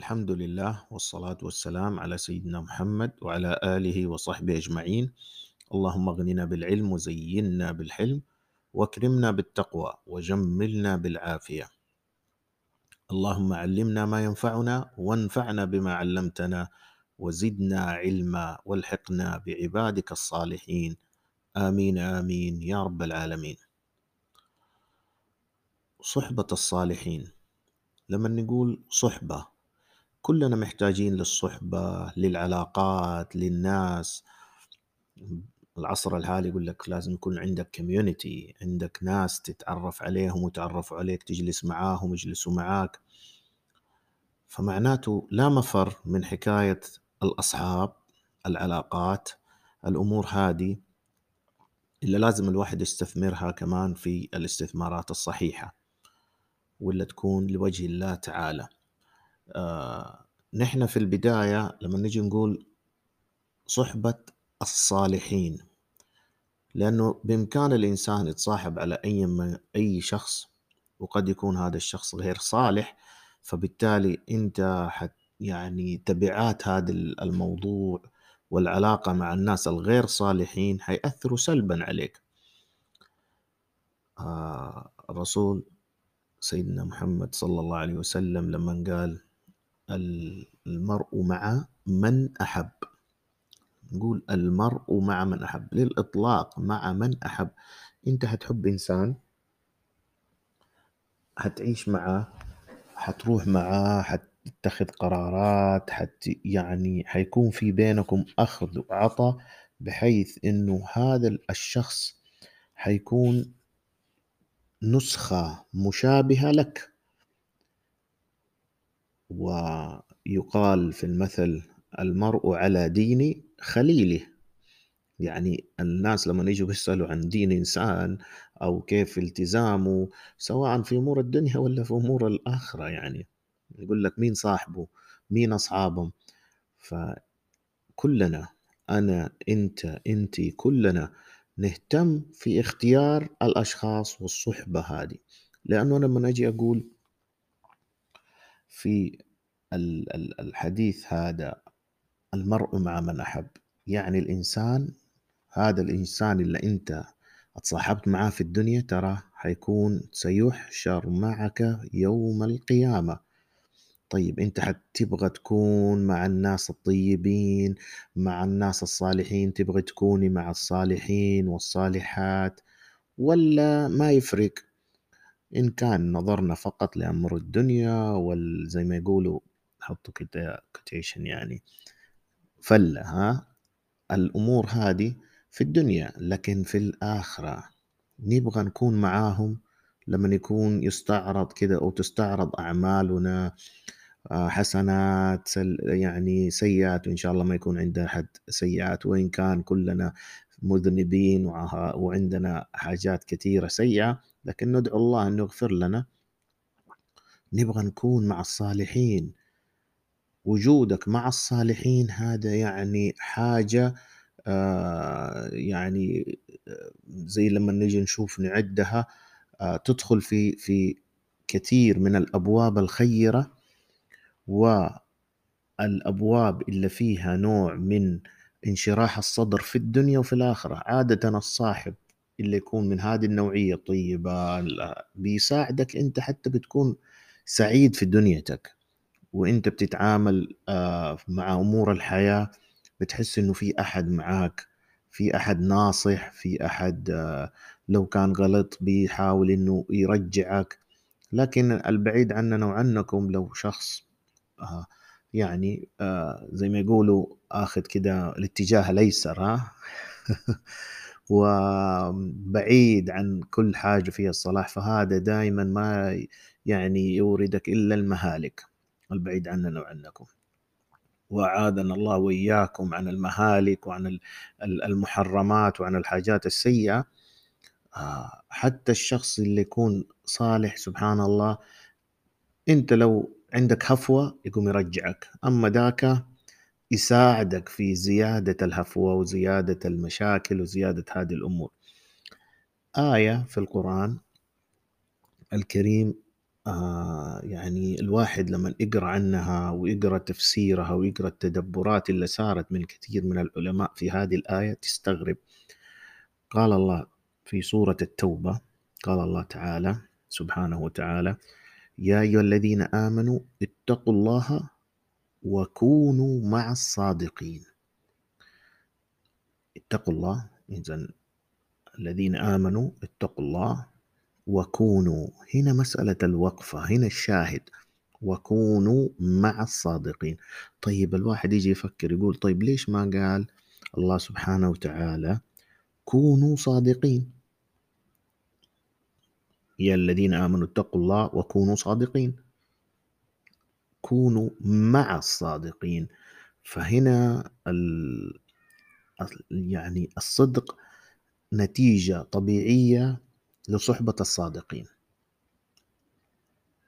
الحمد لله والصلاة والسلام على سيدنا محمد وعلى آله وصحبه أجمعين. اللهم اغننا بالعلم وزينا بالحلم واكرمنا بالتقوى وجملنا بالعافية. اللهم علمنا ما ينفعنا وانفعنا بما علمتنا وزدنا علما والحقنا بعبادك الصالحين. آمين آمين يا رب العالمين. صحبة الصالحين لما نقول صحبة كلنا محتاجين للصحبة للعلاقات للناس. العصر الحالي يقول لك لازم يكون عندك كوميونتي عندك ناس تتعرف عليهم وتعرفوا عليك تجلس معاهم يجلسوا معاك. فمعناته لا مفر من حكاية الأصحاب العلاقات الأمور هذه. إلا لازم الواحد يستثمرها كمان في الاستثمارات الصحيحة ولا تكون لوجه الله تعالى. آه نحن في البداية لما نجي نقول صحبة الصالحين لأنه بإمكان الإنسان يتصاحب على أي أي شخص وقد يكون هذا الشخص غير صالح فبالتالي أنت حت يعني تبعات هذا الموضوع والعلاقة مع الناس الغير صالحين حيأثروا سلبا عليك. آه الرسول سيدنا محمد صلى الله عليه وسلم لما قال المرء مع من أحب. نقول المرء مع من أحب. للإطلاق مع من أحب. أنت هتحب إنسان هتعيش معه حتروح معاه حتتخذ قرارات حت يعني حيكون في بينكم أخذ وعطاء بحيث إنه هذا الشخص حيكون نسخة مشابهة لك. ويقال في المثل المرء على دين خليله. يعني الناس لما يجوا بيسألوا عن دين إنسان أو كيف التزامه سواء في أمور الدنيا ولا في أمور الآخرة يعني. يقول لك مين صاحبه؟ مين أصحابهم فكلنا أنا أنت أنت كلنا نهتم في اختيار الأشخاص والصحبة هذه. لأنه أنا لما أجي أقول في الحديث هذا المرء مع من أحب. يعني الإنسان هذا الإنسان اللي أنت اتصاحبت معاه في الدنيا ترى حيكون سيحشر معك يوم القيامة. طيب أنت حتبغى تكون مع الناس الطيبين مع الناس الصالحين تبغى تكوني مع الصالحين والصالحات ولا ما يفرق؟ إن كان نظرنا فقط لأمر الدنيا وزي ما يقولوا حطوا كده كوتيشن يعني فلة ها؟ الأمور هذه في الدنيا لكن في الآخرة نبغى نكون معاهم لما يكون يستعرض كده أو تستعرض أعمالنا آه، حسنات يعني سيئات وإن شاء الله ما يكون عند أحد سيئات وإن كان كلنا مذنبين وعندنا حاجات كثيرة سيئة لكن ندعو الله أن يغفر لنا. نبغى نكون مع الصالحين. وجودك مع الصالحين هذا يعني حاجة آه يعني آه، زي لما نجي نشوف نعدها آه تدخل في في كثير من الأبواب الخيرة. والأبواب اللي فيها نوع من انشراح الصدر في الدنيا وفي الآخرة. عادة الصاحب اللي يكون من هذه النوعية. الطيبة بيساعدك أنت حتى بتكون سعيد في دنيتك وأنت بتتعامل آه، مع أمور الحياة بتحس إنه في أحد معاك في أحد ناصح في أحد آه، لو كان غلط بيحاول إنه يرجعك. لكن البعيد عننا وعنكم لو شخص آه، يعني زي ما يقولوا آخذ كده الاتجاه الأيسر ها؟ وبعيد عن كل حاجة فيها الصلاح فهذا دائما ما يعني يوردك إلا المهالك البعيد عننا وعنكم. وأعاذنا الله وإياكم عن المهالك وعن المحرمات وعن الحاجات السيئة. آه، حتى الشخص اللي يكون صالح سبحان الله أنت لو عندك هفوة يقوم يرجعك. أما ذاك يساعدك في زيادة الهفوة وزيادة المشاكل وزيادة هذه الأمور. آية في القرآن الكريم آه يعني الواحد لما يقرأ عنها ويقرأ تفسيرها ويقرأ التدبرات اللي صارت من كثير من العلماء في هذه الآية تستغرب. قال الله في سورة التوبة قال الله تعالى سبحانه وتعالى يا أيها الذين آمنوا اتقوا الله وكونوا مع الصادقين. اتقوا الله إذن الذين آمنوا اتقوا الله وكونوا هنا مسألة الوقفة هنا الشاهد وكونوا مع الصادقين. طيب الواحد يجي يفكر يقول طيب ليش ما قال الله سبحانه وتعالى كونوا صادقين؟ يا الذين آمنوا اتقوا الله وكونوا صادقين. كونوا مع الصادقين. فهنا ال... يعني الصدق نتيجة طبيعية لصحبة الصادقين.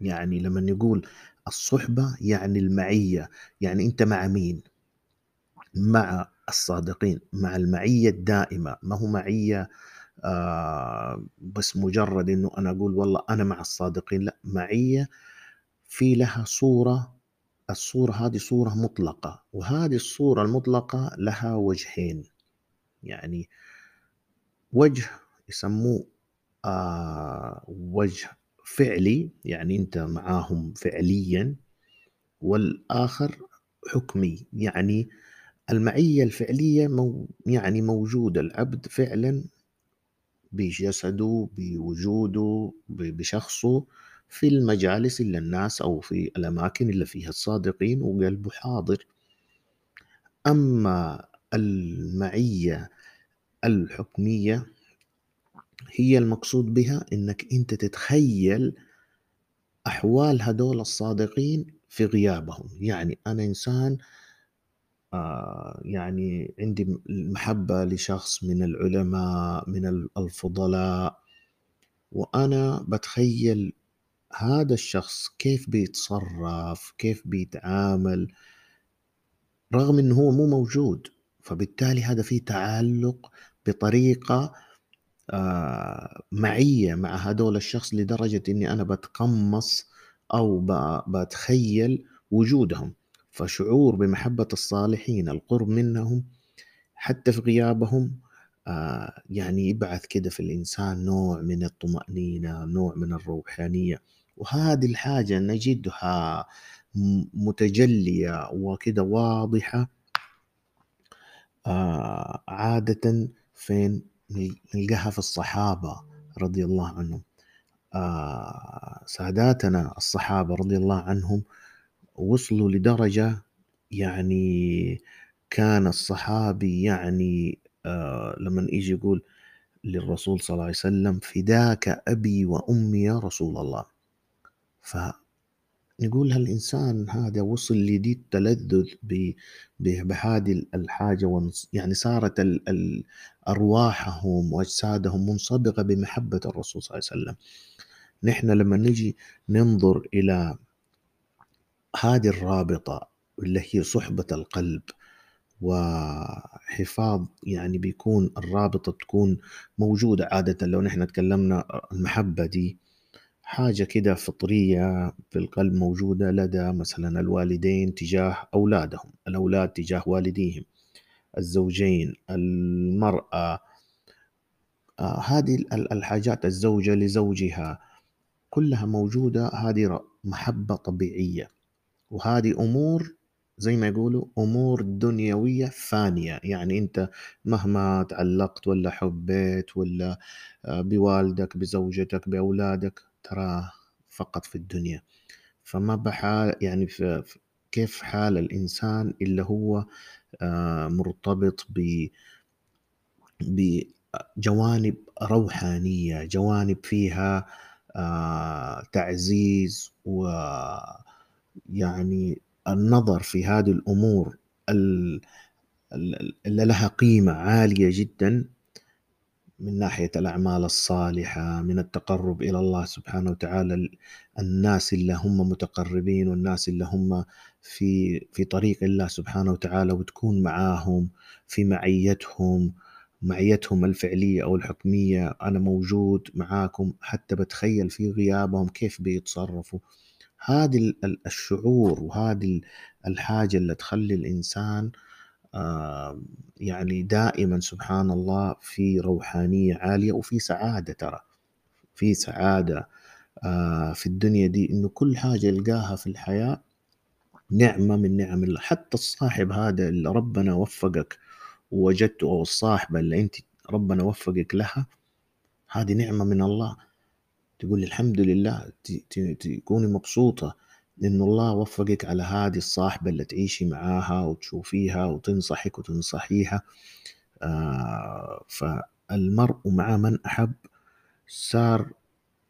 يعني لما نقول الصحبة يعني المعية يعني أنت مع مين؟ مع الصادقين مع المعية الدائمة. ما هو معية آه بس مجرد أنه أنا أقول والله أنا مع الصادقين لا معية في لها صورة الصورة هذه صورة مطلقة وهذه الصورة المطلقة لها وجهين. يعني وجه يسموه آه وجه فعلي يعني أنت معاهم فعليا والآخر حكمي. يعني المعية الفعلية مو يعني موجودة العبد فعلا بجسده بوجوده بشخصه. في المجالس اللي الناس أو في الأماكن اللي فيها الصادقين وقلبه حاضر. أما المعية الحكمية هي المقصود بها إنك أنت تتخيل أحوال هدول الصادقين في غيابهم. يعني أنا إنسان آه يعني عندي محبة لشخص من العلماء من الفضلاء. وأنا بتخيل هذا الشخص كيف بيتصرف؟ كيف بيتعامل؟ رغم إنه هو مو موجود فبالتالي هذا فيه تعلق بطريقة آه، معية مع هذول الشخص لدرجة إني أنا بتقمص أو بتخيل وجودهم. فشعور بمحبة الصالحين القرب منهم حتى في غيابهم آه، يعني يبعث كده في الإنسان نوع من الطمأنينة نوع من الروحانية. وهذه الحاجة نجدها متجلية وكده واضحة آه، عادة فين نلقاها في الصحابة رضي الله عنهم. آه ساداتنا الصحابة رضي الله عنهم وصلوا لدرجة يعني كان الصحابي يعني آه لما يجي يقول للرسول صلى الله عليه وسلم فداك أبي وأمي يا رسول الله. ف نقول هالإنسان هذا وصل لدي التلذذ بهذه الحاجة يعني صارت أرواحهم وأجسادهم منصبغة بمحبة الرسول صلى الله عليه وسلم. نحن لما نجي ننظر إلى هذه الرابطة اللي هي صحبة القلب وحفاظ يعني بيكون الرابطة تكون موجودة عادة لو نحن تكلمنا المحبة دي حاجة كده فطرية في القلب موجودة لدى مثلا الوالدين تجاه أولادهم الأولاد تجاه والديهم الزوجين المرأة آه، هذه الحاجات الزوجة لزوجها كلها موجودة هذه محبة طبيعية. وهذه أمور زي ما يقولوا أمور دنيوية فانية. يعني أنت مهما تعلقت ولا حبيت ولا آه، بوالدك بزوجتك بأولادك تراه فقط في الدنيا. فما بحال يعني في كيف حال الإنسان اللي هو آه، مرتبط ب بجوانب روحانية جوانب فيها آه، تعزيز ويعني النظر في هذه الأمور اللي لها قيمة عالية جدا. من ناحية الأعمال الصالحة من التقرب إلى الله سبحانه وتعالى الناس اللي هم متقربين والناس اللي هم في في طريق الله سبحانه وتعالى وتكون معاهم في معيتهم معيتهم الفعلية أو الحكمية أنا موجود معاكم حتى بتخيل في غيابهم كيف بيتصرفوا. هذه الشعور وهذه الحاجة اللي تخلي الإنسان يعني دائما سبحان الله في روحانية عالية وفي سعادة ترى في سعادة آه، في الدنيا دي إنه كل حاجة يلقاها في الحياة نعمة من نعم الله. حتى الصاحب هذا اللي ربنا وفقك ووجدته أو الصاحبة اللي أنت ربنا وفقك لها هذه نعمة من الله. تقول الحمد لله تكوني مبسوطة. إن الله وفقك على هذه الصاحبة اللي تعيشي معاها وتشوفيها وتنصحك وتنصحيها. آه فالمرء مع من أحب صار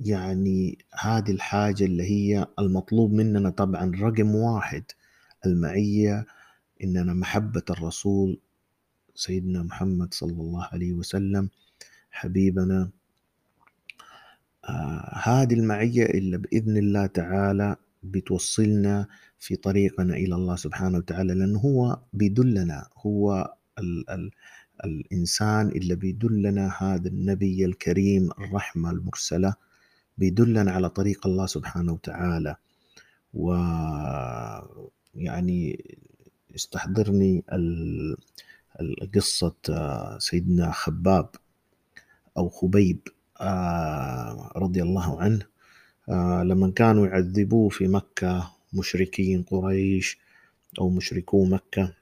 يعني هذه الحاجة اللي هي المطلوب مننا طبعا رقم واحد المعية إننا محبة الرسول سيدنا محمد صلى الله عليه وسلم حبيبنا. آه هذه المعية اللي بإذن الله تعالى بتوصلنا في طريقنا إلى الله سبحانه وتعالى لأنه هو بيدلنا هو ال ال الإنسان اللي بيدلنا هذا النبي الكريم الرحمة المرسلة بيدلنا على طريق الله سبحانه وتعالى. و يعني استحضرني قصة سيدنا خباب أو خبيب آه، رضي الله عنه. لما كانوا يعذبوه في مكة مشركين قريش أو مشركو مكة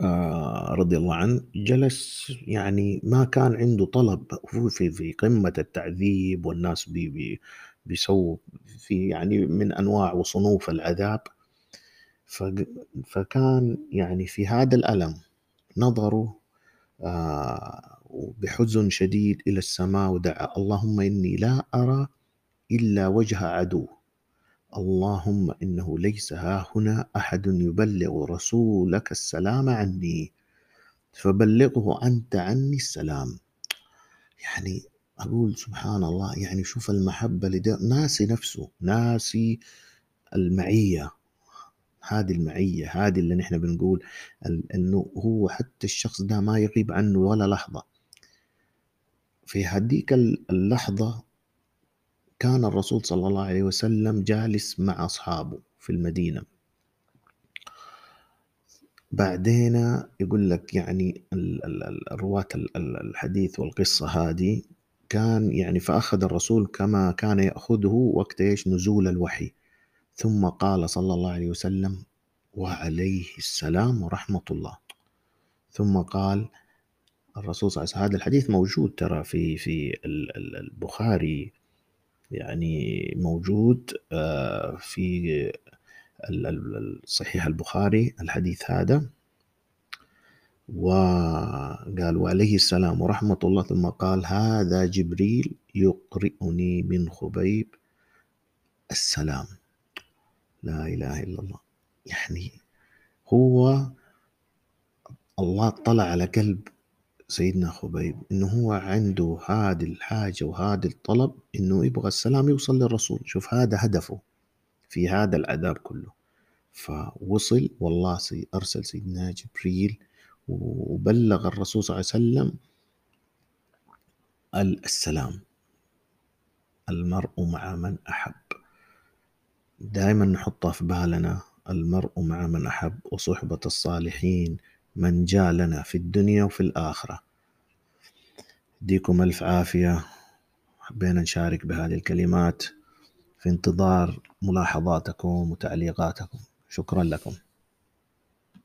آه، رضي الله عنه جلس يعني ما كان عنده طلب. في في قمة التعذيب والناس بي بي بيسووا في يعني من أنواع وصنوف العذاب. فكان يعني في هذا الألم نظروا آه، بحزن شديد إلى السماء ودعا اللهم إني لا أرى إلا وجه عدو. اللهم إنه ليس ها هنا أحد يبلغ رسولك السلام عني فبلغه أنت عني السلام. يعني أقول سبحان الله يعني شوف المحبة لده ناسي نفسه ناسي المعية. هذه المعية هذه اللي نحن بنقول أنه هو حتى الشخص ده ما يغيب عنه ولا لحظة. في هذيك اللحظة كان الرسول صلى الله عليه وسلم جالس مع أصحابه في المدينة. بعدين يقول لك يعني رواة الحديث والقصة هذه كان يعني فأخذ الرسول كما كان يأخذه وقت إيش؟ نزول الوحي. ثم قال صلى الله عليه وسلم وعليه السلام ورحمة الله ثم قال الرسول صلى الله عليه وسلم هذا الحديث موجود ترى في في البخاري يعني موجود آه، في صحيح البخاري الحديث هذا. وقال وعليه السلام ورحمة الله. ثم قال هذا جبريل يقرئني من خبيب السلام. لا إله إلا الله. يعني هو الله طلع على قلب سيدنا خبيب إنه هو عنده هذه الحاجة وهذا الطلب إنه يبغى السلام يوصل للرسول. شوف هذا هدفه في هذا العذاب كله. فوصل والله أرسل سيدنا جبريل وبلغ الرسول صلى الله عليه وسلم السلام. المرء مع من أحب. دائما نحطها في بالنا المرء مع من أحب وصحبة الصالحين من جاء لنا في الدنيا وفي الآخرة. يديكم ألف عافية. حبينا نشارك بهذه الكلمات في انتظار ملاحظاتكم وتعليقاتكم. شكرا لكم.